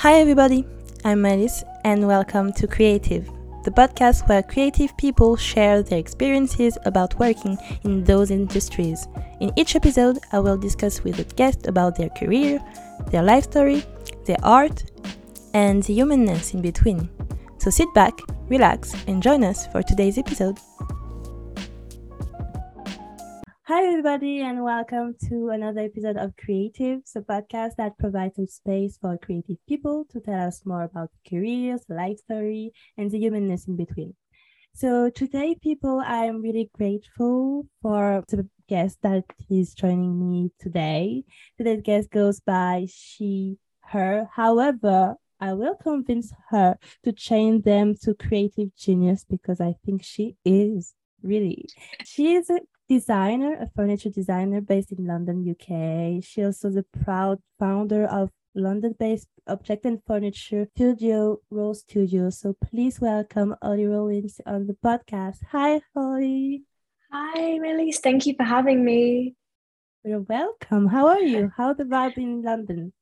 Hi, everybody. I'm Alice, and welcome to Creative, the podcast where creative people share their experiences about working in those industries. In each episode, I will discuss with a guest about their career, their life story, their art, and the humanness in between. So sit back, relax, and join us for today's episode. Hi, everybody, and welcome to another episode of Creative, the podcast that provides a space for creative people to tell us more about careers, life story, and the humanness in between. So today, people, I'm really grateful for the guest that is joining me today. Today's guest goes by she, her. However, I will convince her to change them to creative genius because I think she is really. She is a designer, a furniture designer based in London, UK. She also the proud founder of London-based object and furniture studio ROLSTUDIO. So please welcome Holly Rollins on the podcast. Hi, Holly. Hi, Melis. Thank you for having me. You're welcome. How are you? How the vibe in London?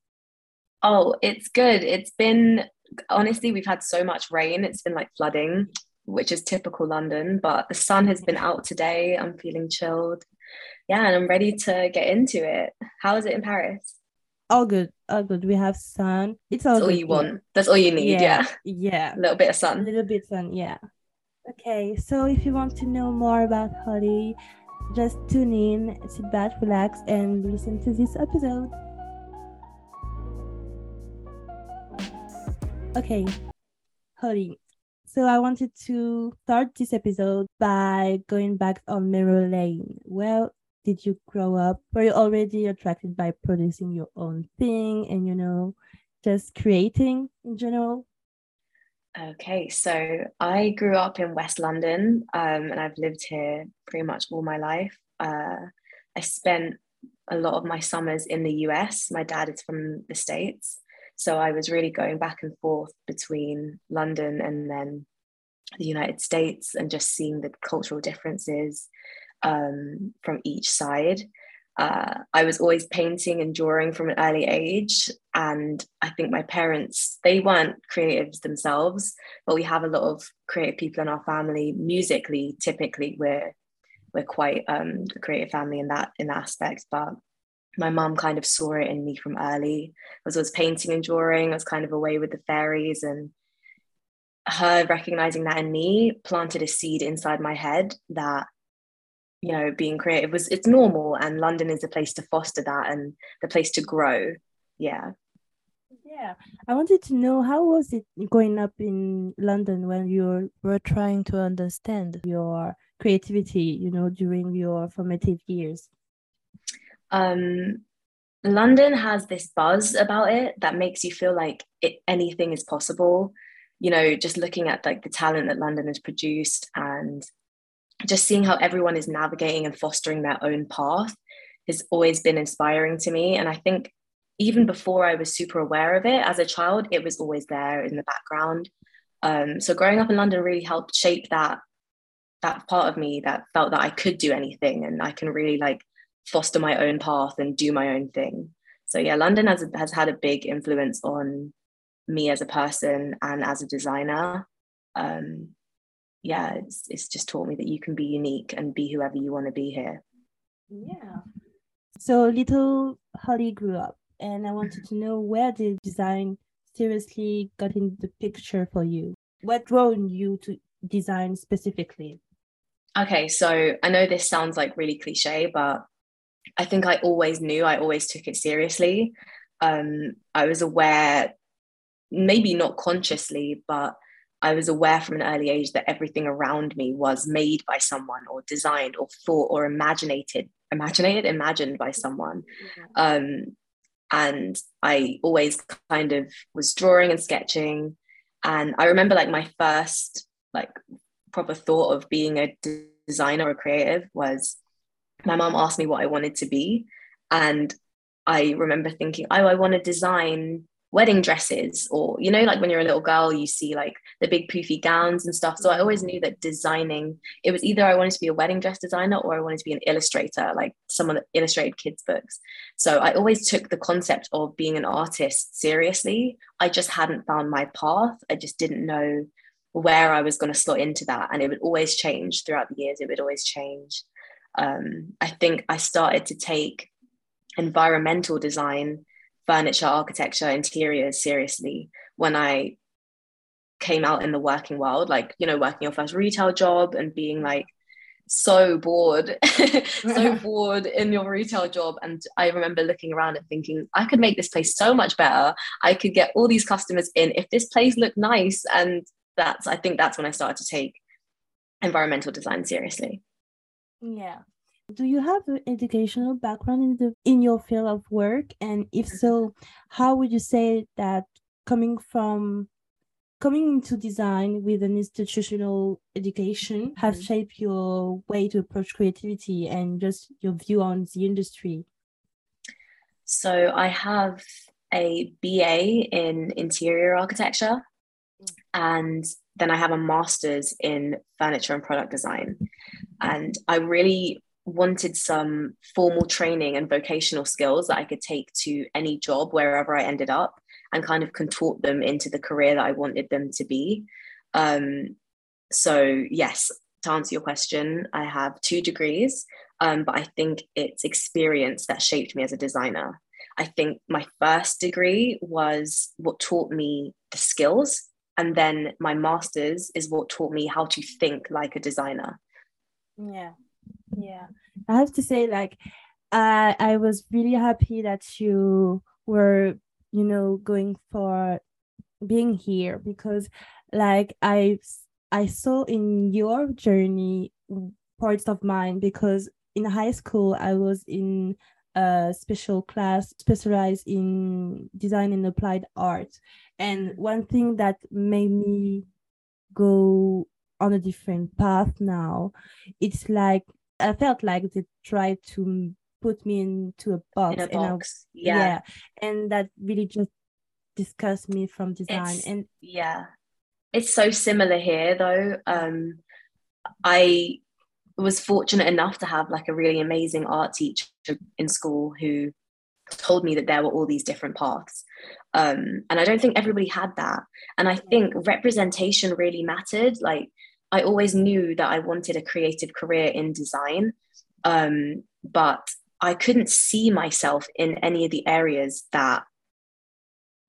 Oh, it's good. It's been honestly, we've had so much rain. It's been like flooding which is typical London, but the sun has been out today. I'm feeling chilled. Yeah, and I'm ready to get into it. How is it in Paris? All good, all good. We have sun. It's all, all you want. That's all you need. Yeah. yeah. Yeah. A little bit of sun. A little bit of sun, yeah. Okay, so if you want to know more about Holly, just tune in, sit back, relax, and listen to this episode. Okay, Holly, so I wanted to start this episode by going back on memory lane. Where did you grow up? Were you already attracted by producing your own thing and you know just creating in general? Okay, so I grew up in West London um, and I've lived here pretty much all my life. Uh, I spent a lot of my summers in the US. My dad is from the States. So I was really going back and forth between London and then the United States and just seeing the cultural differences um, from each side. Uh, I was always painting and drawing from an early age. And I think my parents, they weren't creatives themselves, but we have a lot of creative people in our family. Musically, typically, we're we're quite um, a creative family in that in that aspect. But my mum kind of saw it in me from early. I was painting and drawing, I was kind of away with the fairies, and her recognizing that in me planted a seed inside my head that you know being creative was it's normal, and London is the place to foster that and the place to grow. Yeah. Yeah, I wanted to know how was it growing up in London when you were trying to understand your creativity, you know, during your formative years um, London has this buzz about it that makes you feel like it, anything is possible. You know, just looking at like the talent that London has produced and just seeing how everyone is navigating and fostering their own path has always been inspiring to me. And I think even before I was super aware of it as a child, it was always there in the background. Um, so growing up in London really helped shape that that part of me that felt that I could do anything and I can really like foster my own path and do my own thing. So yeah, London has has had a big influence on me as a person and as a designer. Um, yeah, it's it's just taught me that you can be unique and be whoever you want to be here. Yeah. So little Holly grew up, and I wanted to know where did design seriously got in the picture for you? What drove you to design specifically? Okay, so I know this sounds like really cliche, but I think I always knew, I always took it seriously. Um, I was aware, maybe not consciously, but I was aware from an early age that everything around me was made by someone or designed or thought or imaginated, imaginated, imagined by someone. Um, and I always kind of was drawing and sketching. And I remember like my first like proper thought of being a designer or creative was my mom asked me what I wanted to be. And I remember thinking, oh, I want to design wedding dresses or you know like when you're a little girl you see like the big poofy gowns and stuff. So i always knew that designing it was either i wanted to be a wedding dress designer or i wanted to be an illustrator like someone that illustrated kids books. So i always took the concept of being an artist seriously. I just hadn't found my path. I just didn't know where i was going to slot into that and it would always change throughout the years. It would always change um, i think i started to take environmental design furniture, architecture, interiors seriously when I came out in the working world, like, you know, working your first retail job and being like so bored, so bored in your retail job. And I remember looking around and thinking, I could make this place so much better. I could get all these customers in if this place looked nice. And that's, I think that's when I started to take environmental design seriously. Yeah. Do you have an educational background in the in your field of work? And if mm-hmm. so, how would you say that coming from coming into design with an institutional education have mm-hmm. shaped your way to approach creativity and just your view on the industry? So I have a BA in interior architecture mm. and then I have a master's in furniture and product design. And I really wanted some formal training and vocational skills that I could take to any job wherever I ended up and kind of contort them into the career that I wanted them to be. Um, so, yes, to answer your question, I have two degrees, um, but I think it's experience that shaped me as a designer. I think my first degree was what taught me the skills, and then my master's is what taught me how to think like a designer. Yeah yeah i have to say like i i was really happy that you were you know going for being here because like i i saw in your journey parts of mine because in high school i was in a special class specialized in design and applied art and one thing that made me go on a different path now it's like I felt like they tried to put me into a box. In a box. I, yeah. yeah. And that really just disgusts me from design. It's, and yeah. It's so similar here though. Um I was fortunate enough to have like a really amazing art teacher in school who told me that there were all these different paths. Um, and I don't think everybody had that. And I think representation really mattered. Like I always knew that I wanted a creative career in design, um, but I couldn't see myself in any of the areas that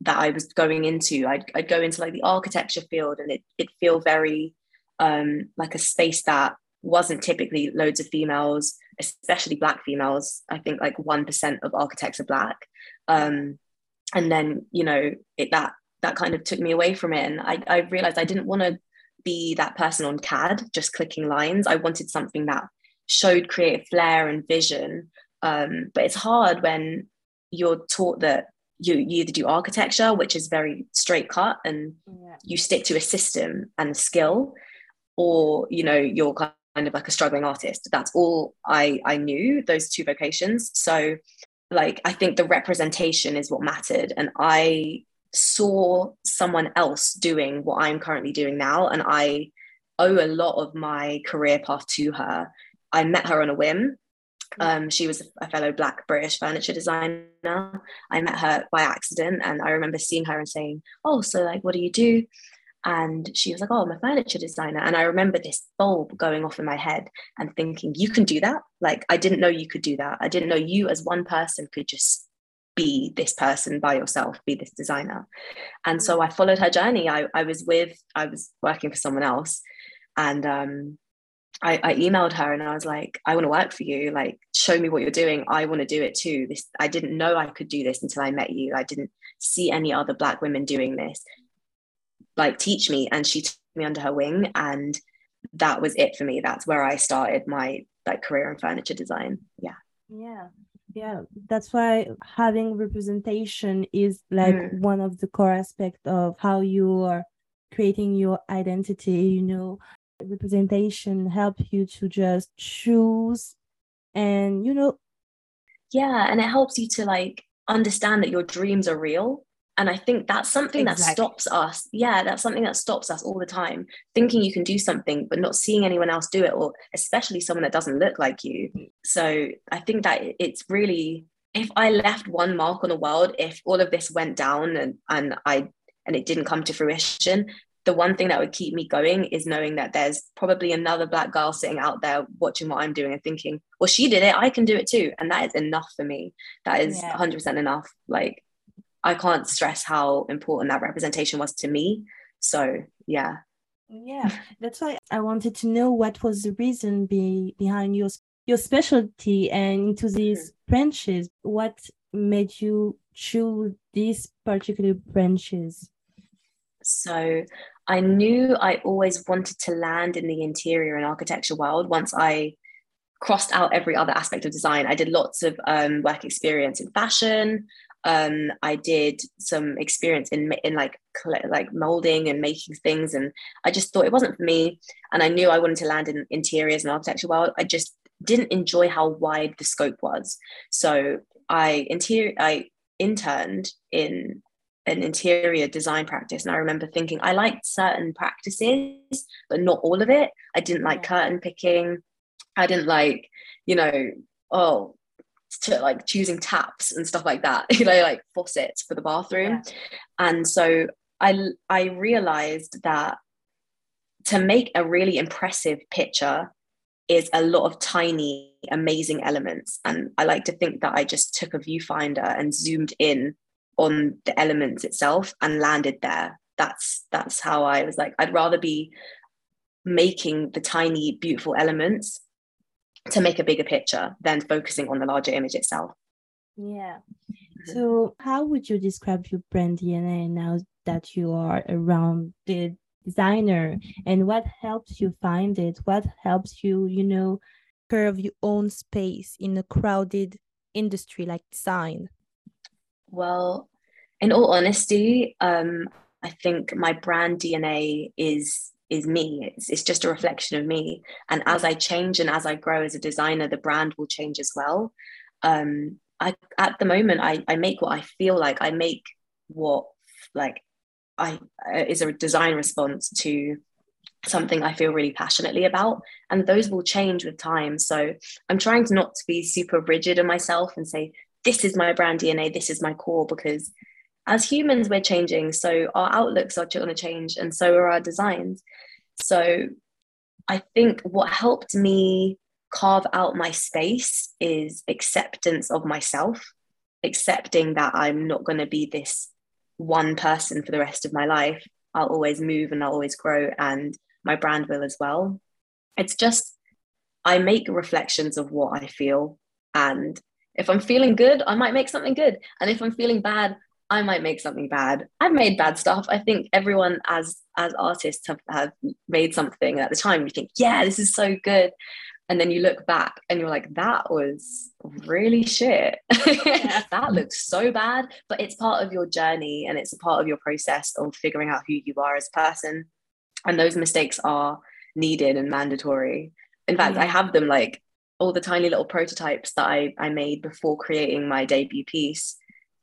that I was going into. I'd, I'd go into like the architecture field, and it it feel very um, like a space that wasn't typically loads of females, especially black females. I think like one percent of architects are black, um, and then you know it that that kind of took me away from it, and I I realized I didn't want to be that person on CAD, just clicking lines. I wanted something that showed creative flair and vision. Um, but it's hard when you're taught that you, you either do architecture, which is very straight cut, and yeah. you stick to a system and a skill, or you know you're kind of like a struggling artist. That's all I I knew those two vocations. So like I think the representation is what mattered, and I saw someone else doing what I'm currently doing now, and I owe a lot of my career path to her. I met her on a whim. Um, she was a fellow Black British furniture designer. I met her by accident, and I remember seeing her and saying, "Oh, so like, what do you do?" And she was like, "Oh, I'm a furniture designer." And I remember this bulb going off in my head and thinking, "You can do that!" Like, I didn't know you could do that. I didn't know you as one person could just be this person by yourself, be this designer. And so I followed her journey. I, I was with, I was working for someone else. And um, I, I emailed her and I was like, I want to work for you. Like, show me what you're doing. I want to do it too. This I didn't know I could do this until I met you. I didn't see any other black women doing this. Like, teach me. And she took me under her wing. And that was it for me. That's where I started my like career in furniture design. Yeah. Yeah yeah that's why having representation is like mm. one of the core aspects of how you are creating your identity you know representation help you to just choose and you know yeah and it helps you to like understand that your dreams are real and i think that's something exactly. that stops us yeah that's something that stops us all the time thinking you can do something but not seeing anyone else do it or especially someone that doesn't look like you mm. so i think that it's really if i left one mark on the world if all of this went down and and i and it didn't come to fruition the one thing that would keep me going is knowing that there's probably another black girl sitting out there watching what I'm doing and thinking, well, she did it, I can do it too. And that is enough for me. That is yeah. 100% enough. Like, I can't stress how important that representation was to me. So, yeah. Yeah, that's why I wanted to know what was the reason be, behind your your specialty and into these mm-hmm. branches. What made you choose these particular branches? So I knew I always wanted to land in the interior and architecture world once I crossed out every other aspect of design. I did lots of um, work experience in fashion. Um, I did some experience in in like like molding and making things, and I just thought it wasn't for me. And I knew I wanted to land in interiors and architecture world. I just didn't enjoy how wide the scope was. So I interior I interned in an interior design practice and i remember thinking i liked certain practices but not all of it i didn't like curtain picking i didn't like you know oh to like choosing taps and stuff like that you know like faucets for the bathroom. Yeah. and so i i realized that to make a really impressive picture is a lot of tiny amazing elements. And i like to think that i just took a viewfinder and zoomed in on the elements itself and landed there. That's that's how i was like i'd rather be making the tiny beautiful elements to make a bigger picture than focusing on the larger image itself. Yeah. Mm-hmm. so how would you describe your brand dna now that you are around the designer? And what helps you find it? What helps you you know curve your own space in a crowded industry like design? Well, in all honesty, um, I think my brand DNA is is me. It's, it's just a reflection of me. And as I change and as I grow as a designer, the brand will change as well. Um, I at the moment I, I make what I feel like. I make what like I uh, is a design response to something I feel really passionately about. And those will change with time. So I'm trying to not to be super rigid in myself and say, this is my brand DNA, this is my core, because as humans, we're changing. So our outlooks are going to change, and so are our designs. So I think what helped me carve out my space is acceptance of myself, accepting that I'm not going to be this one person for the rest of my life. I'll always move and I'll always grow, and my brand will as well. It's just, I make reflections of what I feel, and if I'm feeling good, I might make something good. And if I'm feeling bad, I might make something bad. I've made bad stuff. I think everyone as as artists have, have made something at the time. You think, yeah, this is so good. And then you look back and you're like, that was really shit. that looks so bad. But it's part of your journey and it's a part of your process of figuring out who you are as a person. And those mistakes are needed and mandatory. In fact, I have them like all the tiny little prototypes that I, I made before creating my debut piece,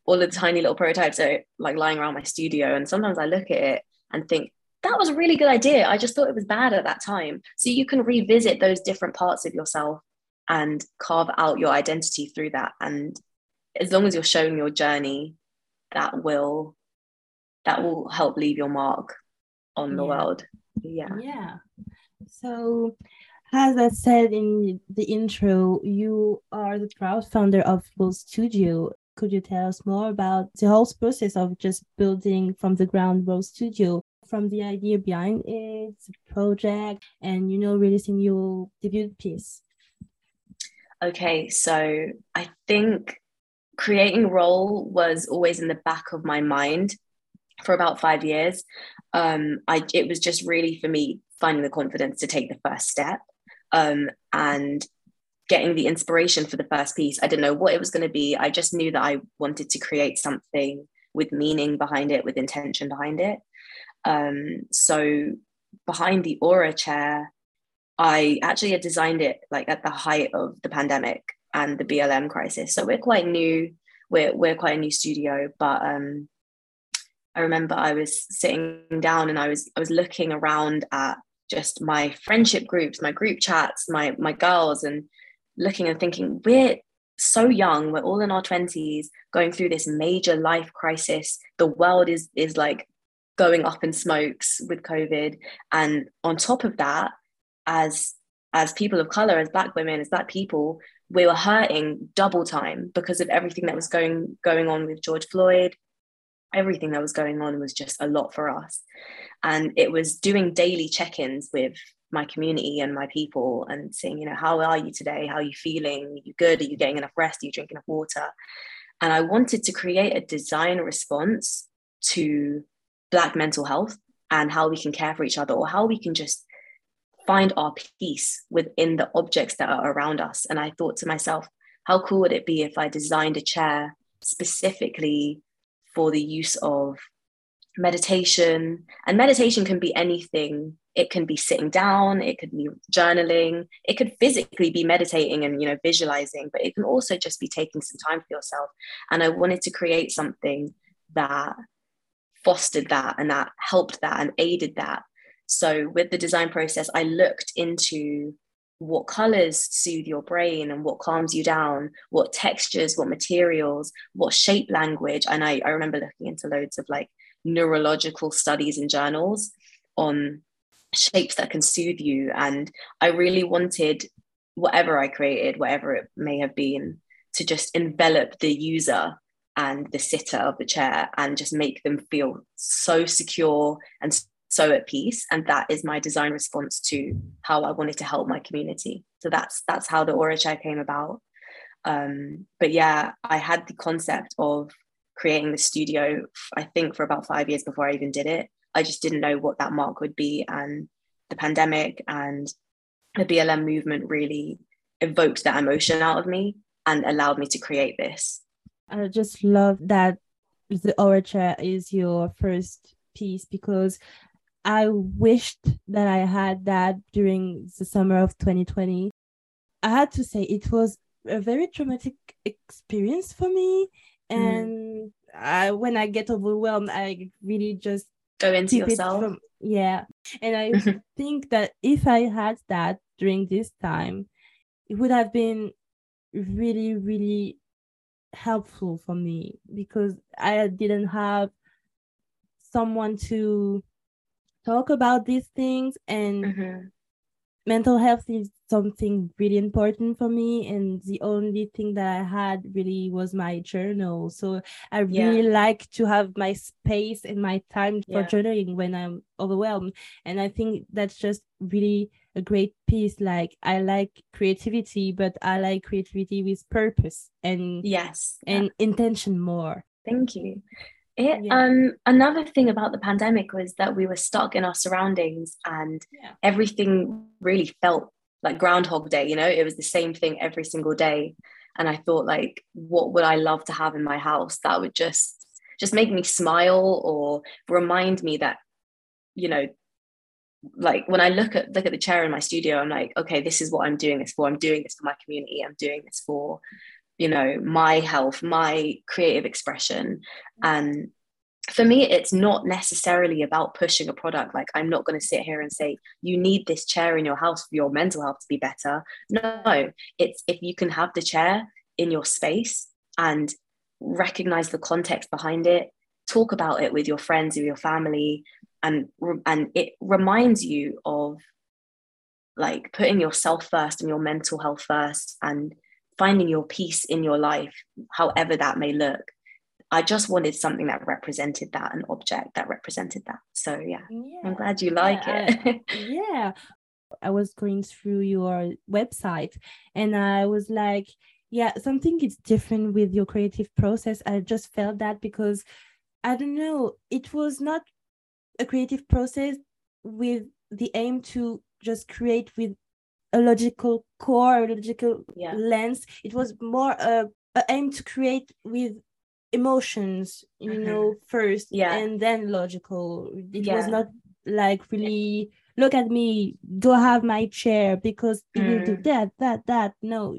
all the tiny little prototypes are like lying around my studio. And sometimes I look at it and think, that was a really good idea. I just thought it was bad at that time. So you can revisit those different parts of yourself and carve out your identity through that. And as long as you're showing your journey, that will that will help leave your mark on the yeah. world. Yeah. Yeah. So as I said in the intro, you are the proud founder of ROLSTUDIO. Could you tell us more about the whole process of just building from the ground ROLSTUDIO, from the idea behind it, the project, and you know, releasing your debut piece? Okay, so I think creating ROL was always in the back of my mind for about five years. Um, I it was just really for me finding the confidence to take the first step um, and getting the inspiration for the first piece. I didn't know what it was going to be. I just knew that I wanted to create something with meaning behind it, with intention behind it. Um, so behind the Aura chair, I actually had designed it like at the height of the pandemic and the BLM crisis. So we're quite new. We're we're quite a new studio, but um, I remember I was sitting down and I was I was looking around at just my friendship groups, my group chats, my my girls, and looking and thinking, we're so young, we're all in our 20s, going through this major life crisis. The world is is like going up in smokes with COVID. And on top of that, as as people of color, as black women, as black people, we were hurting double time because of everything that was going going on with George Floyd. Everything that was going on was just a lot for us. And it was doing daily check-ins with my community and my people and saying, you know, how are you today? How are you feeling? Are you good? Are you getting enough rest? Are you drinking enough water? And I wanted to create a design response to Black mental health and how we can care for each other or how we can just find our peace within the objects that are around us. And I thought to myself, how cool would it be if I designed a chair specifically for the use of meditation? And meditation can be anything. It can be sitting down, it could be journaling, it could physically be meditating and you know visualizing, but it can also just be taking some time for yourself. And I wanted to create something that fostered that and that helped that and aided that so with the design process, I looked into what colors soothe your brain and what calms you down, what textures, what materials, what shape language. And I, I remember looking into loads of like neurological studies and journals on shapes that can soothe you. And I really wanted whatever I created, whatever it may have been, to just envelop the user and the sitter of the chair and just make them feel so secure and so at peace. And that is my design response to how i wanted to help my community. So that's that's how the aura chair came about. Um, but yeah i had the concept of creating the studio i think for about five years before i even did it i just didn't know what that mark would be and the pandemic and the blm movement really evoked that emotion out of me and allowed me to create this i just love that the chair is your first piece because I wished that I had that during the summer of 2020. I had to say it was a very traumatic experience for me. Mm. And mm. I, when I get overwhelmed, I really just go into yourself. From, yeah. And I think that if I had that during this time, it would have been really, really helpful for me because I didn't have someone to talk about these things and mm-hmm. Mental health is something really important for me and the only thing that i had really was my journal so i really yeah. like to have my space and my time for yeah. journaling when i'm overwhelmed and i think that's just really a great piece like i like creativity but i like creativity with purpose and yes and yeah. intention more thank you it, yeah. um, another thing about the pandemic was that we were stuck in our surroundings and yeah. everything really felt like Groundhog Day, you know, it was the same thing every single day. And I thought, like, what would I love to have in my house that would just just make me smile or remind me that, you know, like when I look at look at the chair in my studio, I'm like, okay, this is what I'm doing this for. I'm doing this for my community. I'm doing this for you know my health my creative expression. Mm-hmm. And for me it's not necessarily about pushing a product like i'm not going to sit here and say you need this chair in your house for your mental health to be better. No it's if you can have the chair in your space and recognize the context behind it talk about it with your friends or your family and and it reminds you of like putting yourself first and your mental health first and finding your peace in your life, however that may look. I just wanted something that represented that, an object that represented that. So yeah, yeah. I'm glad you like yeah, it. I, yeah. I was going through your website and I was like, yeah, something is different with your creative process. I just felt that because I don't know, it was not a creative process with the aim to just create with a logical core, a logical yeah. lens. It was more a, a, aim to create with emotions, you mm-hmm. know, first, yeah, and then logical. It yeah. was not like really look at me, go have my chair because you mm. will do that, that, that. No,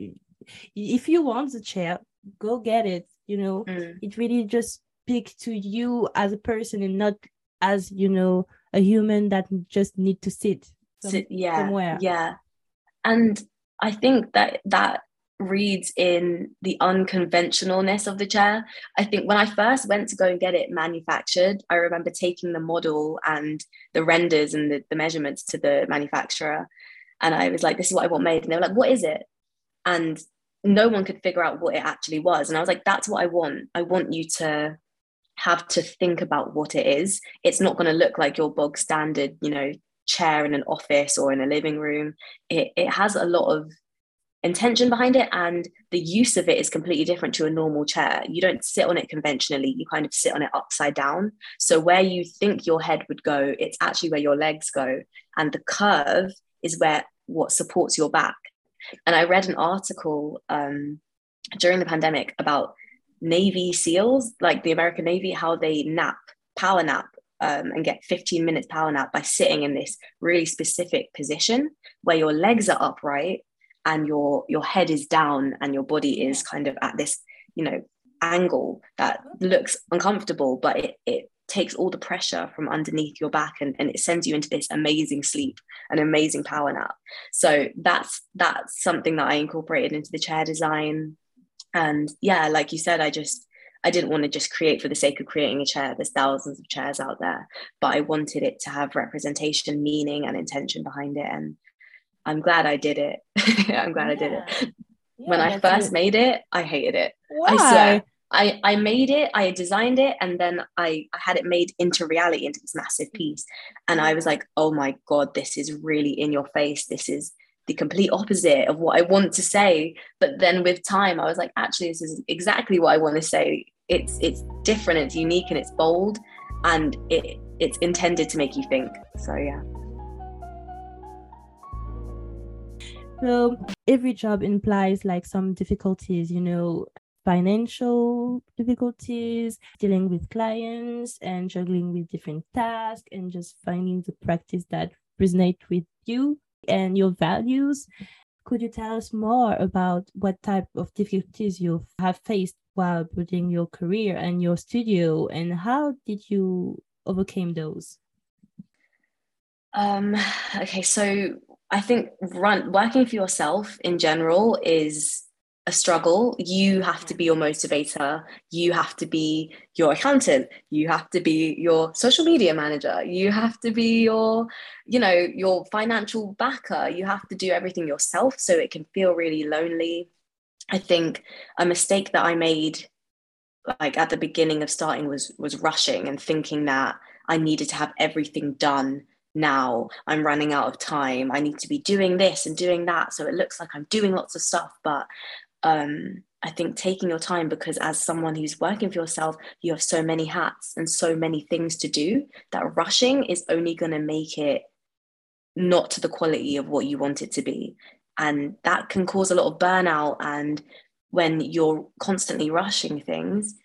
if you want the chair, go get it. You know, mm. it really just speak to you as a person and not as you know a human that just need to sit, some, sit yeah somewhere. yeah and i think that that reads in the unconventionalness of the chair. I think when I first went to go and get it manufactured, I remember taking the model and the renders and the, the measurements to the manufacturer. And I was like, this is what I want made. And they were like, what is it? And no one could figure out what it actually was. And I was like, that's what I want. I want you to have to think about what it is. It's not going to look like your bog standard, you know, chair in an office or in a living room. It, it has a lot of intention behind it and the use of it is completely different to a normal chair. You don't sit on it conventionally you kind of sit on it upside down. So where you think your head would go it's actually where your legs go. And the curve is where what supports your back. And i read an article um, during the pandemic about navy seals like the american navy how they nap power nap um, and get 15 minutes power nap by sitting in this really specific position where your legs are upright and your your head is down and your body is kind of at this you know angle that looks uncomfortable but it, it takes all the pressure from underneath your back and, and it sends you into this amazing sleep an amazing power nap. So that's that's something that i incorporated into the chair design. And yeah like you said i just I didn't want to just create for the sake of creating a chair. There's thousands of chairs out there, but I wanted it to have representation, meaning, and intention behind it. And I'm glad I did it. I'm glad yeah. I did it. Yeah, when I first made it, I hated it. Why? I swear. I, I made it, I designed it, and then I, I had it made into reality, into this massive piece. And I was like, oh my God, this is really in your face. This is the complete opposite of what I want to say. But then with time, I was like, actually, this is exactly what I want to say. It's it's different, it's unique, and it's bold, and it it's intended to make you think. So yeah. So every job implies like some difficulties, you know, financial difficulties, dealing with clients and juggling with different tasks and just finding the practice that resonate with you and your values. Could you tell us more about what type of difficulties you have faced while building your career and your studio and how did you overcome those? Um, okay, so I think run working for yourself in general is a struggle. You have to be your motivator. You have to be your accountant. You have to be your social media manager. You have to be your, you know, your financial backer. You have to do everything yourself so it can feel really lonely. I think a mistake that I made like at the beginning of starting was was rushing and thinking that I needed to have everything done now i'm running out of time i need to be doing this and doing that so it looks like i'm doing lots of stuff but um, i think taking your time because as someone who's working for yourself you have so many hats and so many things to do that rushing is only going to make it not to the quality of what you want it to be. And that can cause a lot of burnout and when you're constantly rushing things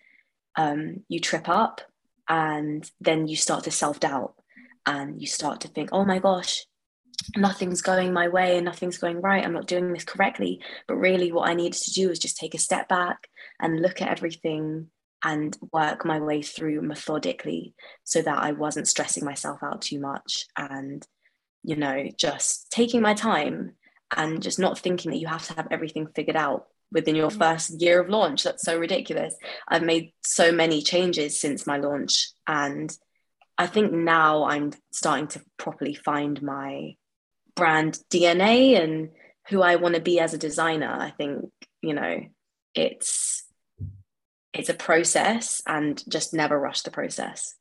um, you trip up and then you start to self-doubt and you start to think, oh my gosh, nothing's going my way and nothing's going right. I'm not doing this correctly. But really, what I needed to do was just take a step back and look at everything and work my way through methodically so that I wasn't stressing myself out too much and, you know, just taking my time and just not thinking that you have to have everything figured out within your mm. first year of launch. That's so ridiculous. I've made so many changes since my launch and I think now I'm starting to properly find my brand DNA and who I want to be as a designer. I think, you know, it's it's a process and just never rush the process.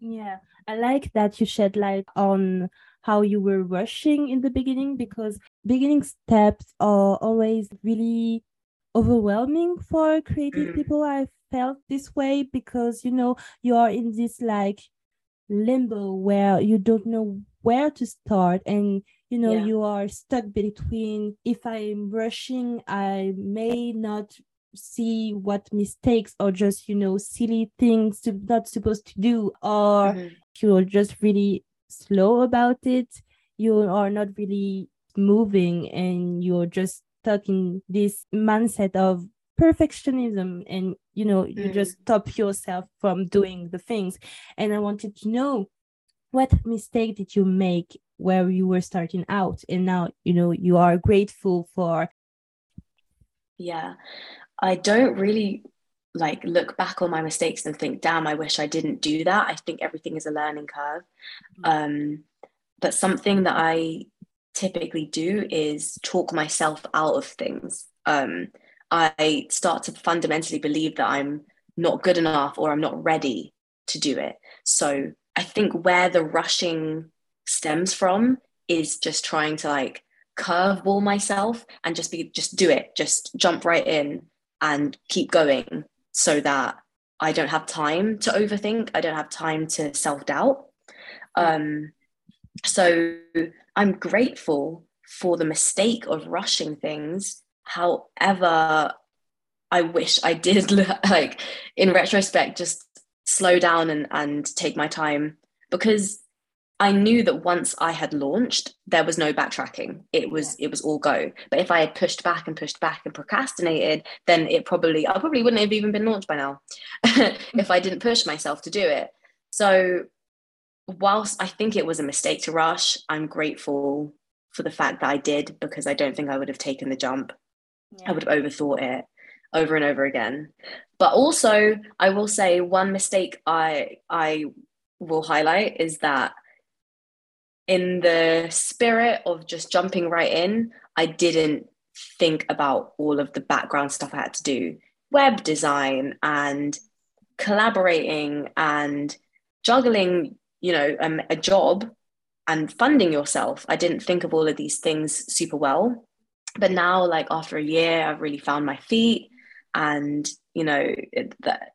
Yeah. I like that you shed light on how you were rushing in the beginning because beginning steps are always really overwhelming for creative mm. people. I felt this way because you know you are in this like limbo where you don't know where to start and you know yeah. you are stuck between if i'm rushing i may not see what mistakes or just you know silly things to not supposed to do or mm-hmm. you're just really slow about it you are not really moving and you're just stuck in this mindset of perfectionism and you know you Mm. just stop yourself from doing the things and i wanted to know what mistake did you make where you were starting out and now you know you are grateful for Yeah. I don't really like look back on my mistakes and think, damn, I wish I didn't do that. I think everything is a learning curve. Um, but something that I typically do is talk myself out of things. Um, I start to fundamentally believe that I'm not good enough or I'm not ready to do it. So I think where the rushing stems from is just trying to like curveball myself and just be just do it, just jump right in and keep going so that I don't have time to overthink. I don't have time to self doubt. Um, so I'm grateful for the mistake of rushing things. However, I wish I did like in retrospect just slow down and, and take my time because I knew that once I had launched, there was no backtracking. It was it was all go. But if I had pushed back and pushed back and procrastinated, then it probably I probably wouldn't have even been launched by now if I didn't push myself to do it. So whilst I think it was a mistake to rush, I'm grateful for the fact that I did because I don't think I would have taken the jump. I would have overthought it over and over again. But also, I will say one mistake I I will highlight is that in the spirit of just jumping right in, I didn't think about all of the background stuff I had to do, web design and collaborating and juggling, you know, um, a job and funding yourself. I didn't think of all of these things super well. But now, like after a year, I've really found my feet. And, you know, that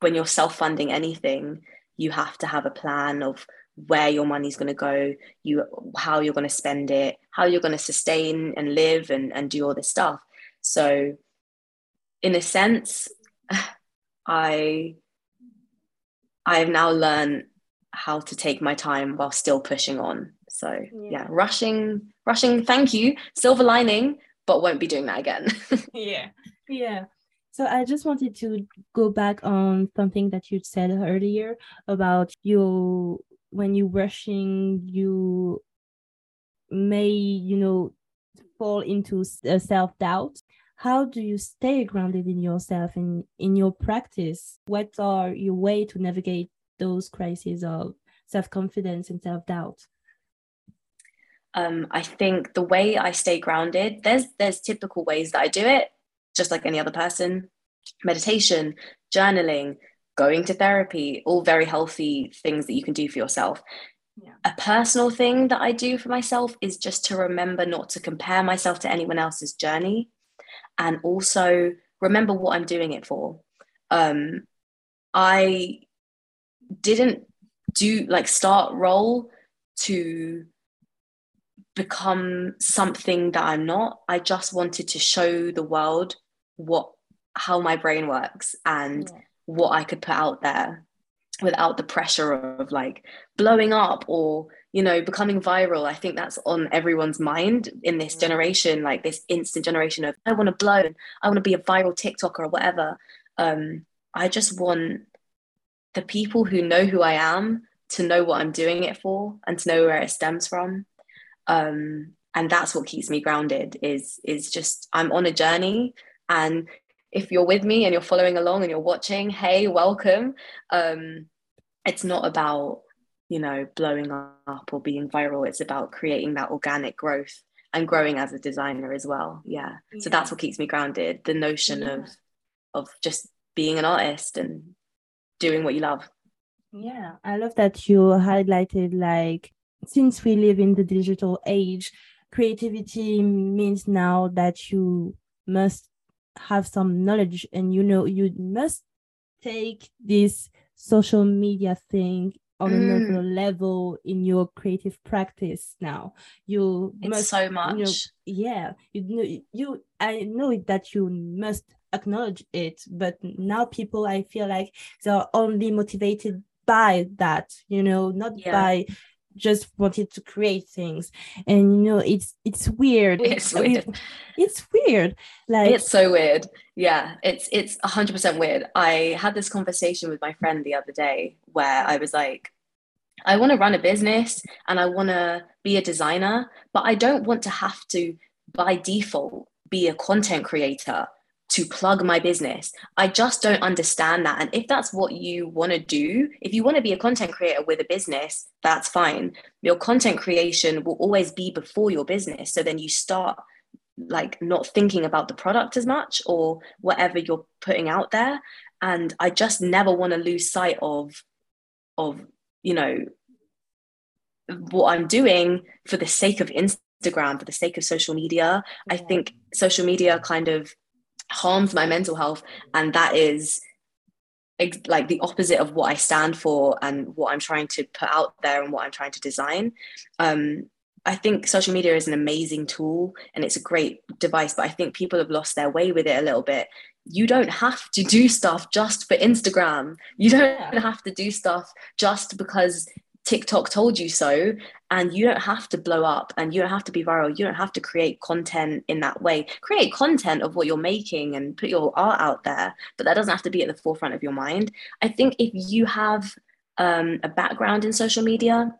when you're self funding anything, you have to have a plan of where your money's going to go you how you're going to spend it how you're going to sustain and live and, and do all this stuff. So in a sense i i've now learned how to take my time while still pushing on. So yeah, Yeah. rushing rushing thank you silver lining but won't be doing that again. Yeah. Yeah. So i just wanted to go back on something that you said earlier about you when you're rushing you may you know fall into uh, self-doubt. How do you stay grounded in yourself and in your practice? What are your way to navigate those crises of self-confidence and self-doubt? Um, I think the way I stay grounded, there's there's typical ways that I do it, just like any other person. Meditation, journaling, going to therapy, all very healthy things that you can do for yourself. Yeah. A personal thing that I do for myself is just to remember not to compare myself to anyone else's journey and also remember what I'm doing it for. Um, I didn't do like start ROL to become something that I'm not. I just wanted to show the world what how my brain works and Yeah. What I could put out there without the pressure of like blowing up or you know becoming viral. I think that's on everyone's mind in this generation like this instant generation of i want to blow i want to be a viral tiktoker or whatever. Um i just want the people who know who i am to know what i'm doing it for and to know where it stems from. Um and that's what keeps me grounded is is just i'm on a journey and if you're with me and you're following along and you're watching hey welcome. Um it's not about you know blowing up or being viral. It's about creating that organic growth and growing as a designer as well. Yeah, so that's what keeps me grounded the notion Yeah. of of just being an artist and doing what you love. Yeah, I love that you highlighted like since we live in the digital age, creativity means now that you must have some knowledge and you know you must take this social media thing on another mm. level in your creative practice now. You it's must so much know, yeah you know you i know that you must acknowledge it but now people i feel like they're only motivated by that you know not Yeah. by just wanted to create things. And you know it's it's weird. It's weird. it's weird. Like it's so weird. Yeah it's it's 100% weird. I had this conversation with my friend the other day where i was like i want to run a business and i want to be a designer but i don't want to have to by default be a content creator to plug my business. I just don't understand that. And if that's what you want to do, if you want to be a content creator with a business, that's fine. Your content creation will always be before your business. So then you start like not thinking about the product as much or whatever you're putting out there. And I just never want to lose sight of of, you know, what I'm doing for the sake of Instagram, for the sake of social media. Yeah. I think social media kind of harms my mental health and that is ex- like the opposite of what i stand for and what i'm trying to put out there and what i'm trying to design. Um, i think social media is an amazing tool and it's a great device but i think people have lost their way with it a little bit. You don't have to do stuff just for instagram. You don't have to do stuff just because TikTok told you so, and you don't have to blow up and you don't have to be viral. You don't have to create content in that way. Create content of what you're making and put your art out there, but that doesn't have to be at the forefront of your mind. I think if you have um, a background in social media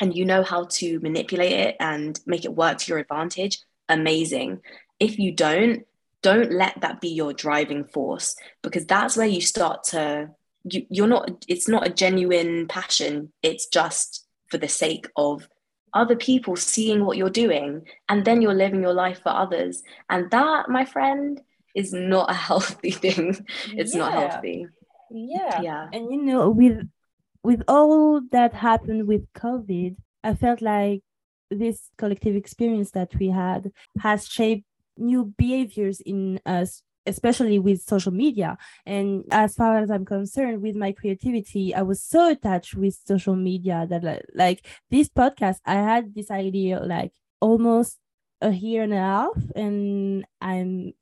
and you know how to manipulate it and make it work to your advantage, amazing. If you don't, don't let that be your driving force because that's where you start to you, you're not it's not a genuine passion. It's just for the sake of other people seeing what you're doing and then you're living your life for others. And that my friend is not a healthy thing. It's yeah. not healthy. Yeah. Yeah. And you know with with all that happened with covid i felt like this collective experience that we had has shaped new behaviors in us especially with social media. And as far as I'm concerned, with my creativity, I was so attached with social media that like, this podcast, I had this idea like almost a year and a half, and I'm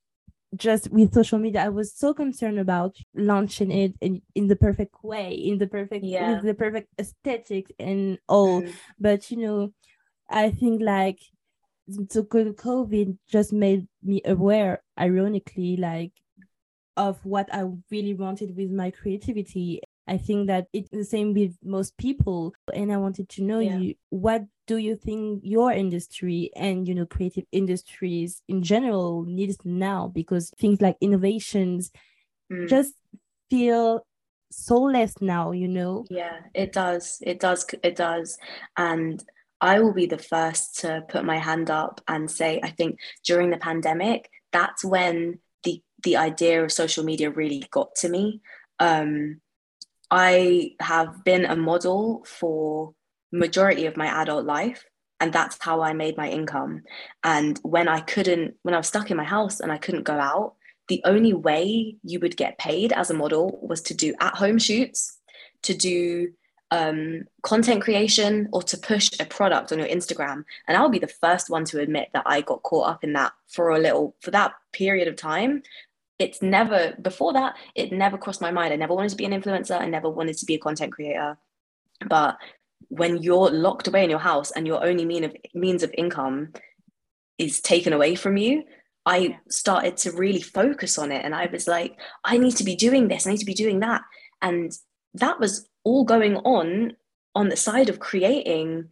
just with social media i was so concerned about launching it in, in the perfect way in the perfect yeah. with the perfect aesthetic and all mm. but you know i think like so COVID just made me aware, ironically, like of what I really wanted with my creativity. I think that it's the same with most people. And I wanted to know yeah. you what do you think your industry and you know creative industries in general needs now because things like innovations mm. just feel soulless now, you know? Yeah, it does. It does. It does. And I will be the first to put my hand up and say, I think during the pandemic, that's when the the idea of social media really got to me. Um, I have been a model for majority of my adult life, and that's how I made my income. And when I couldn't, when I was stuck in my house and I couldn't go out, the only way you would get paid as a model was to do at home shoots, to do um, content creation or to push a product on your Instagram. And I'll be the first one to admit that I got caught up in that for a little, for that period of time. It's never, before that, it never crossed my mind. I never wanted to be an influencer. I never wanted to be a content creator. But when you're locked away in your house and your only mean of, means of income is taken away from you, I started to really focus on it. And I was like, I need to be doing this, I need to be doing that. And that was all going on on the side of creating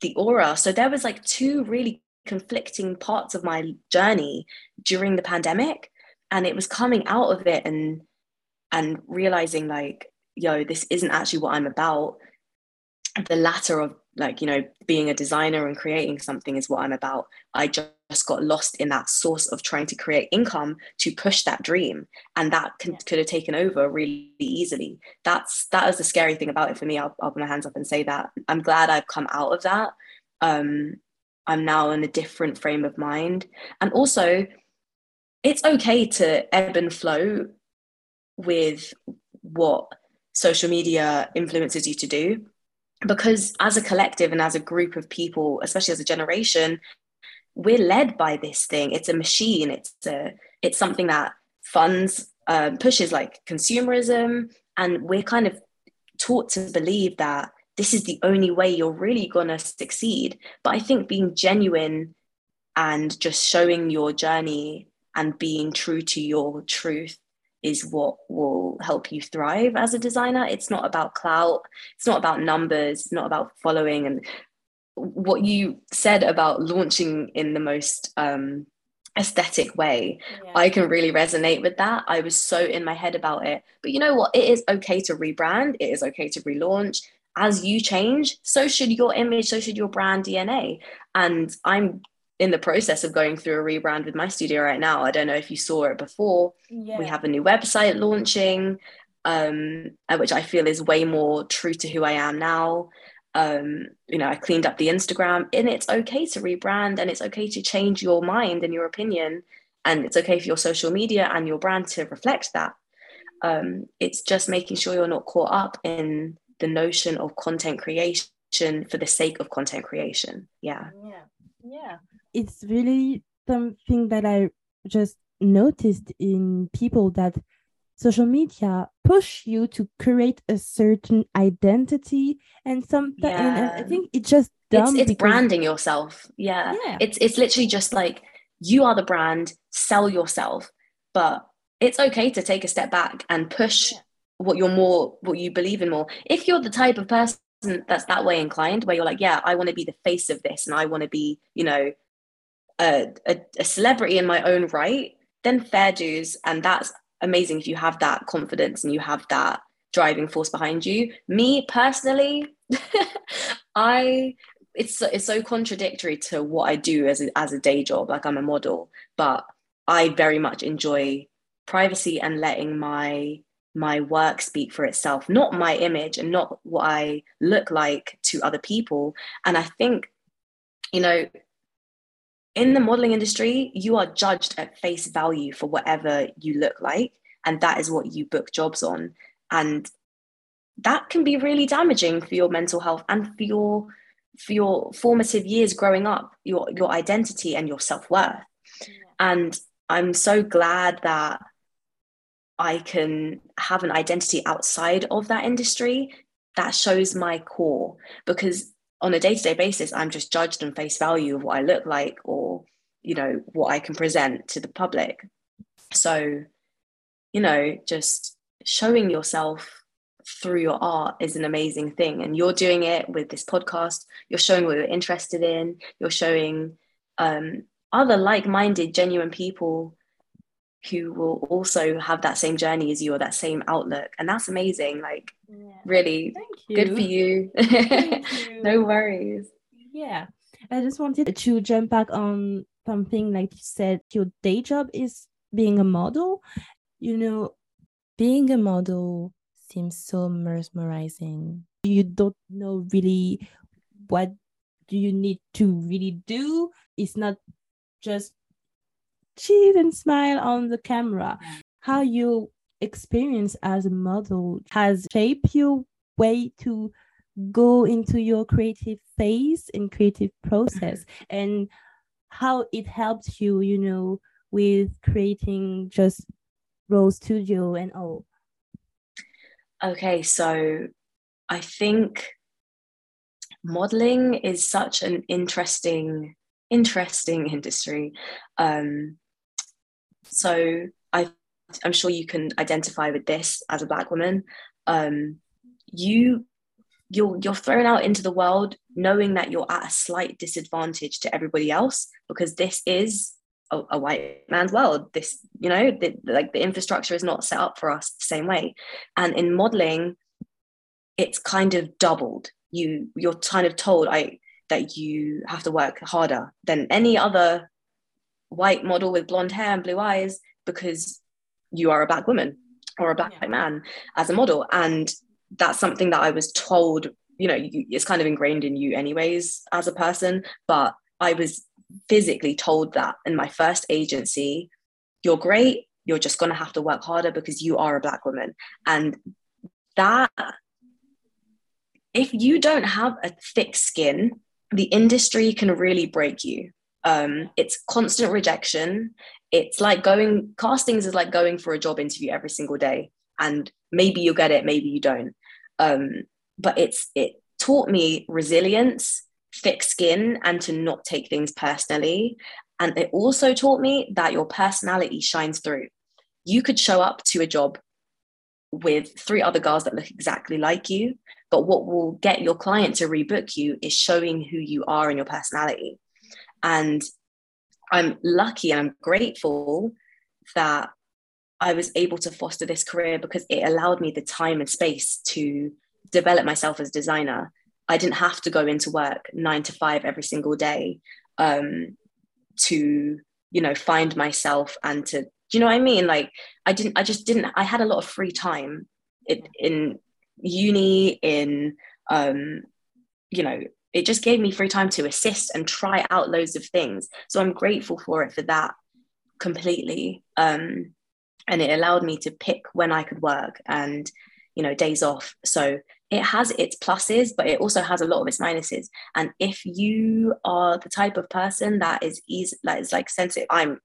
the aura. So there was like two really conflicting parts of my journey during the pandemic. And it was coming out of it and and realizing like, yo, this isn't actually what I'm about. The latter of like, you know, being a designer and creating something is what I'm about. I just just got lost in that source of trying to create income to push that dream. And that can, could have taken over really easily. That's that is the scary thing about it for me. I'll, I'll, put my hands up and say that. I'm glad i've come out of that. Um, i'm now in a different frame of mind. And also it's okay to ebb and flow with what social media influences you to do. Because as a collective and as a group of people especially as a generation we're led by this thing it's a machine it's a it's something that funds uh, pushes like consumerism and we're kind of taught to believe that this is the only way you're really going to succeed. But I think being genuine and just showing your journey and being true to your truth is what will help you thrive as a designer. It's not about clout, it's not about numbers, it's not about following. And what you said about launching in the most um, aesthetic way, yeah. I can really resonate with that. I was so in my head about it. But you know what? It is okay to rebrand, it is okay to relaunch. As you change, so should your image, so should your brand DNA. And I'm in the process of going through a rebrand with my studio right now. I don't know if you saw it before. Yeah. We have a new website launching, um, which I feel is way more true to who I am now. Um, you know, I cleaned up the Instagram, and it's okay to rebrand, and it's okay to change your mind and your opinion, and it's okay for your social media and your brand to reflect that. Um, it's just making sure you're not caught up in the notion of content creation for the sake of content creation. Yeah. Yeah. Yeah it's really something that I just noticed in people that social media push you to create a certain identity and something yeah. and, I think it just dumb it's, it's branding yourself yeah. yeah it's it's literally just like you are the brand sell yourself but it's okay to take a step back and push yeah. what you're more what you believe in more if you're the type of person that's that way inclined where you're like yeah i want to be the face of this and i want to be you know a, a, a celebrity in my own right, then fair dues. And that's amazing if you have that confidence and you have that driving force behind you. Me personally, I it's it's so contradictory to what I do as a, as a day job. Like I'm a model, but I very much enjoy privacy and letting my my work speak for itself, not my image and not what I look like to other people. And I think, you know, in the modeling industry, you are judged at face value for whatever you look like. And that is what you book jobs on. And that can be really damaging for your mental health and for your for your formative years growing up, your your identity and your self-worth. And I'm so glad that I can have an identity outside of that industry that shows my core because on a day-to-day basis i'm just judged on face value of what i look like or you know what i can present to the public. So you know just showing yourself through your art is an amazing thing. And you're doing it with this podcast. You're showing what you're interested in. You're showing um, other like-minded genuine people who will also have that same journey as you or that same outlook. And that's amazing like yeah. really good for you, you. no worries. Yeah. I just wanted to jump back on something like you said your day job is being a model. You know being a model seems so mesmerizing. You don't know really what do you need to really do. It's not just cheese and smile on the camera. How you experience as a model has shaped your way to go into your creative phase and creative process and how it helps you, you know, with creating just ROLSTUDIO and all. Okay, so I think modeling is such an interesting interesting industry um, so I, I'm sure you can identify with this as a black woman. Um, you you're you're thrown out into the world knowing that you're at a slight disadvantage to everybody else because this is a, a white man's world. This you know the, like the infrastructure is not set up for us the same way, and in modeling, it's kind of doubled. You you're kind of told I that you have to work harder than any other white model with blonde hair and blue eyes because you are a black woman or a black yeah. man as a model. And that's something that i was told you know you, it's kind of ingrained in you anyways as a person. But i was physically told that in my first agency you're great. You're just going to have to work harder because you are a black woman. And that if you don't have a thick skin the industry can really break you um, it's constant rejection it's like going castings is like going for a job interview every single day and maybe you'll get it maybe you don't um, but it's it taught me resilience, thick skin, and to not take things personally. And it also taught me that your personality shines through. You could show up to a job with three other girls that look exactly like you, but what will get your client to rebook you is showing who you are and your personality. And I'm lucky and I'm grateful that I was able to foster this career because it allowed me the time and space to develop myself as a designer. I didn't have to go into work nine to five every single day um, to, you know, find myself and to, do you know what I mean? Like, I didn't, I just didn't, I had a lot of free time in, in uni, in, um, you know, it just gave me free time to assist and try out loads of things. So I'm grateful for it for that completely. Um, and it allowed me to pick when I could work and, you know, days off. So it has its pluses, but it also has a lot of its minuses. And if you are the type of person that is easy, that is like sensitive, I'm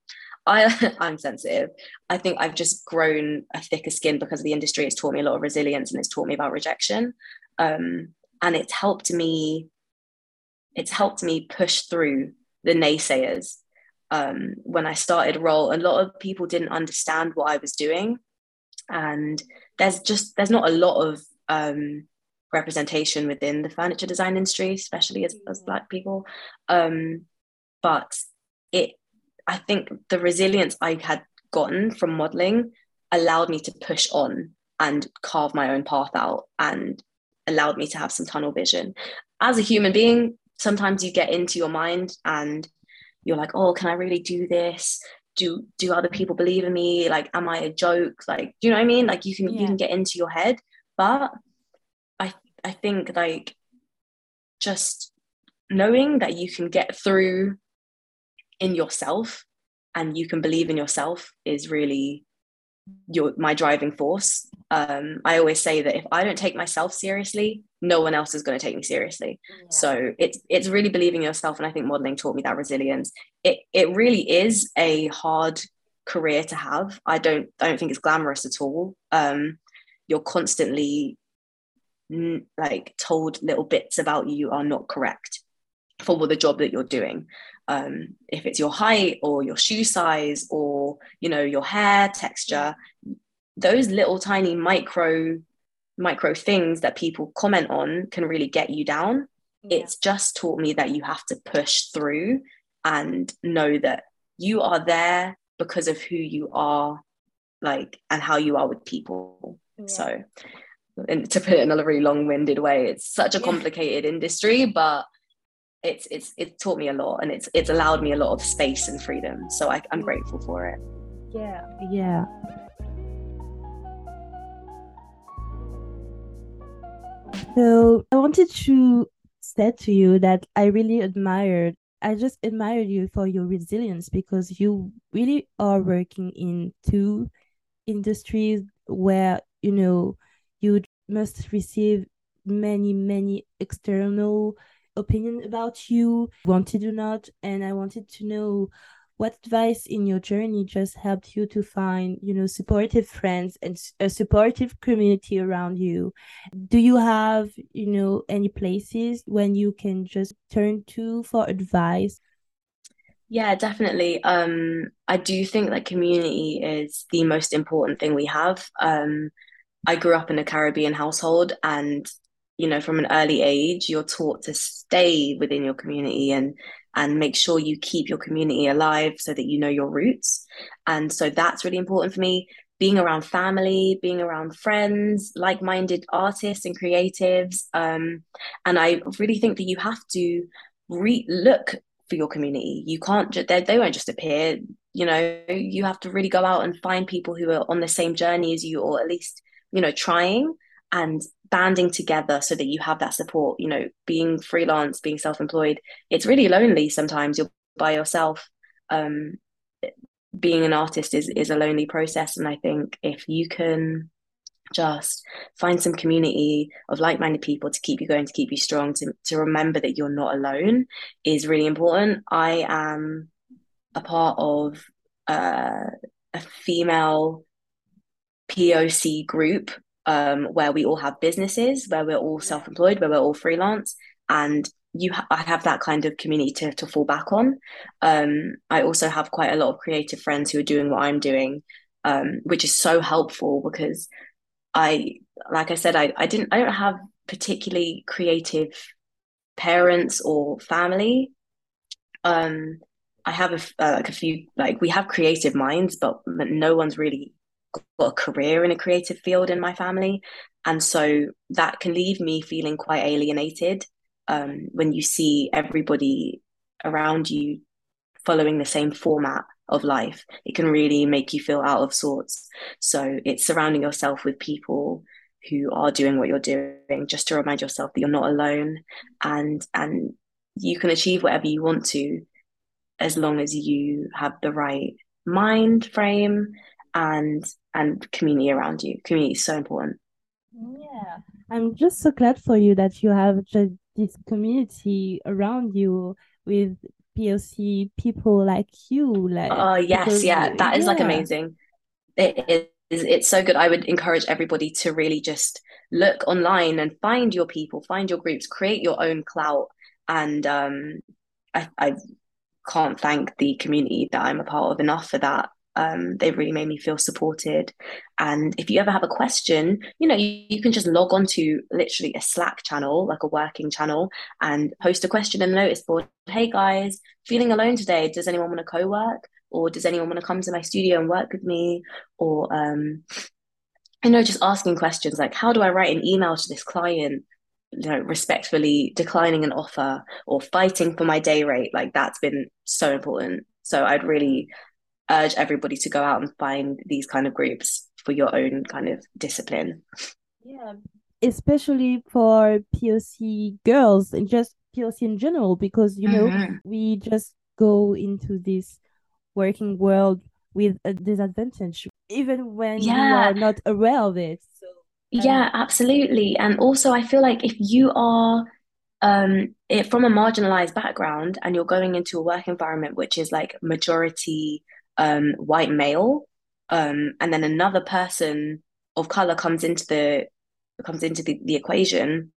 I, I'm sensitive. I think I've just grown a thicker skin because of the industry. It's taught me a lot of resilience and it's taught me about rejection. Um, and it's helped me it's helped me push through the naysayers. Um, when I started ROL, a lot of people didn't understand what I was doing, and there's just there's not a lot of um, representation within the furniture design industry, especially as, as Black people. Um, but it, I think the resilience I had gotten from modeling allowed me to push on and carve my own path out and allowed me to have some tunnel vision. As a human being, sometimes you get into your mind and you're like, oh, can I really do this? Do do other people believe in me? Like, am I a joke? Like, do you know what I mean? Like you can yeah. you can get into your head. But I I think like just knowing that you can get through in yourself and you can believe in yourself is really your my driving force. Um, I always say that if I don't take myself seriously, no one else is going to take me seriously. Yeah. So it's it's really believing yourself, and I think modeling taught me that resilience. It it really is a hard career to have. I don't I don't think it's glamorous at all. Um, you're constantly like told little bits about you are not correct for the job that you're doing um, if it's your height or your shoe size or you know your hair texture those little tiny micro micro things that people comment on can really get you down yeah. it's just taught me that you have to push through and know that you are there because of who you are like and how you are with people yeah. so and to put it in a really long-winded way it's such a complicated yeah. industry but it's it's it's taught me a lot and it's it's allowed me a lot of space and freedom so I, i'm grateful for it yeah yeah so i wanted to say to you that i really admired i just admired you for your resilience because you really are working in two industries where you know you must receive many many external opinion about you, wanted or not, and I wanted to know what advice in your journey just helped you to find you know supportive friends and a supportive community around you? Do you have you know any places when you can just turn to for advice? Yeah definitely. Um i do think that community is the most important thing we have. Um i grew up in a caribbean household and you know from an early age you're taught to stay within your community and and make sure you keep your community alive so that you know your roots. And so that's really important for me. Being around family being around friends like-minded artists and creatives um, and i really think that you have to re- look for your community. You can't just they won't just appear you know? You have to really go out and find people who are on the same journey as you or at least you know trying and banding together so that you have that support you know being freelance being self-employed it's really lonely sometimes. You're by yourself um being an artist is is a lonely process. And i think if you can just find some community of like-minded people to keep you going to keep you strong to, to remember that you're not alone is really important. I am a part of uh, a female poc group um, where we all have businesses, where we're all self-employed, where we're all freelance, and you ha- I have that kind of community to, to fall back on. Um, I also have quite a lot of creative friends who are doing what I'm doing, um, which is so helpful because I, like I said, I, I didn't, I don't have particularly creative parents or family. Um, I have a, uh, like a few, like we have creative minds, but no one's really got a career in a creative field in my family. And so that can leave me feeling quite alienated um, when you see everybody around you following the same format of life. It can really make you feel out of sorts. So it's surrounding yourself with people who are doing what you're doing just to remind yourself that you're not alone and and you can achieve whatever you want to as long as you have the right mind frame and and community around you. Community is so important. Yeah. I'm just so glad for you that you have this community around you with POC people like you like oh yes. Yeah that is yeah. like amazing. It is it's so good. I would encourage everybody to really just look online and find your people find your groups create your own clout. And um i i can't thank the community that i'm a part of enough for that um, they've really made me feel supported. And if you ever have a question, you know, you, you, can just log on to literally a Slack channel, like a working channel, and post a question in the notice board. Hey guys, feeling alone today? Does anyone want to co work? Or does anyone want to come to my studio and work with me? Or, um, you know, just asking questions like, how do I write an email to this client? you know respectfully declining an offer or fighting for my day rate like that's been so important so i'd really urge everybody to go out and find these kind of groups for your own kind of discipline. Yeah, especially for POC girls and just POC in general, because you know mm-hmm. we just go into this working world with a disadvantage, even when yeah. you are not aware of it. So, um... yeah, absolutely. And also, I feel like if you are um it, from a marginalized background and you're going into a work environment which is like majority um, white male, um, and then another person of color comes into the comes into the, the equation,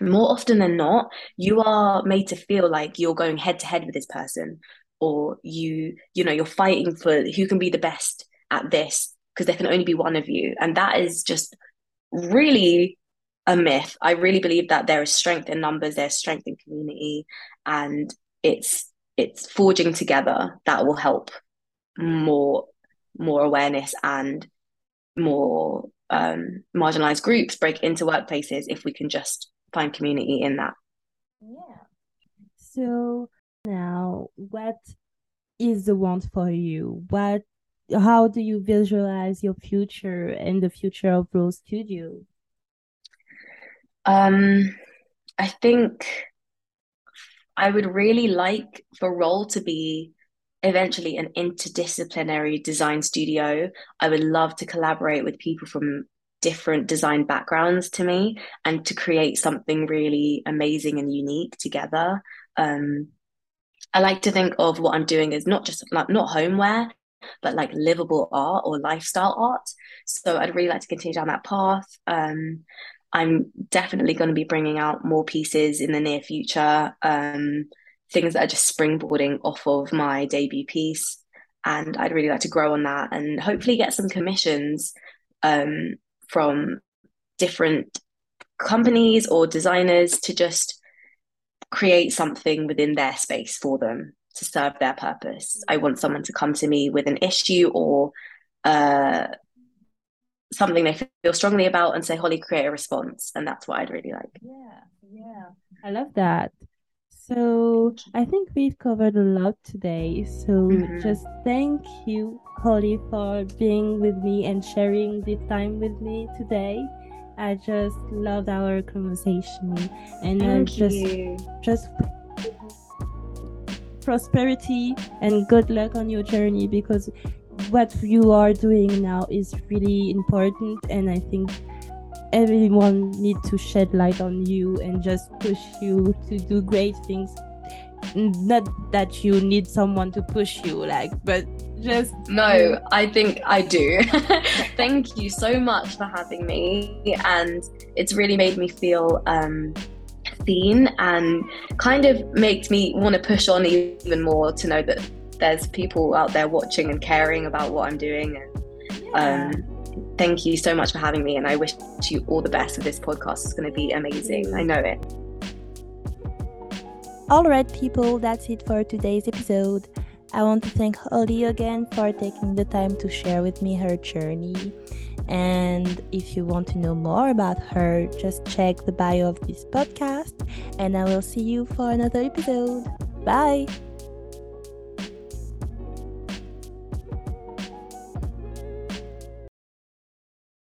more often than not, you are made to feel like you're going head to head with this person, or you you know you're fighting for who can be the best at this because there can only be one of you, and that is just really a myth. I really believe that there is strength in numbers, there's strength in community, and it's it's forging together that will help more more awareness and more um, marginalized groups break into workplaces if we can just find community in that. Yeah. So now, what is the want for you? What? How do you visualize your future and the future of ROLSTUDIO? Um, I think I would really like for ROL to be eventually an interdisciplinary design studio. I would love to collaborate with people from different design backgrounds to me and to create something really amazing and unique together. Um, I like to think of what I'm doing as not just like not homeware, but like livable art or lifestyle art. So I'd really like to continue down that path. Um, I'm definitely going to be bringing out more pieces in the near future. Um, things that are just springboarding off of my debut piece. And I'd really like to grow on that and hopefully get some commissions um, from different companies or designers to just create something within their space for them to serve their purpose. I want someone to come to me with an issue or uh, something they feel strongly about and say, Holly, create a response. And that's what I'd really like. Yeah, yeah. I love that. So I think we've covered a lot today. So mm-hmm. just thank you, Holly, for being with me and sharing this time with me today. I just loved our conversation and uh, just you. just prosperity and good luck on your journey because what you are doing now is really important and I think everyone need to shed light on you and just push you to do great things. Not that you need someone to push you like but just no i think i do. Thank you so much for having me and it's really made me feel um seen and kind of makes me want to push on even more to know that there's people out there watching and caring about what i'm doing and yeah. um thank you so much for having me and i wish you all the best with this podcast it's going to be amazing i know it all right people that's it for today's episode I want to thank Holly again for taking the time to share with me her journey. And if you want to know more about her, just check the bio of this podcast. And I will see you for another episode. Bye.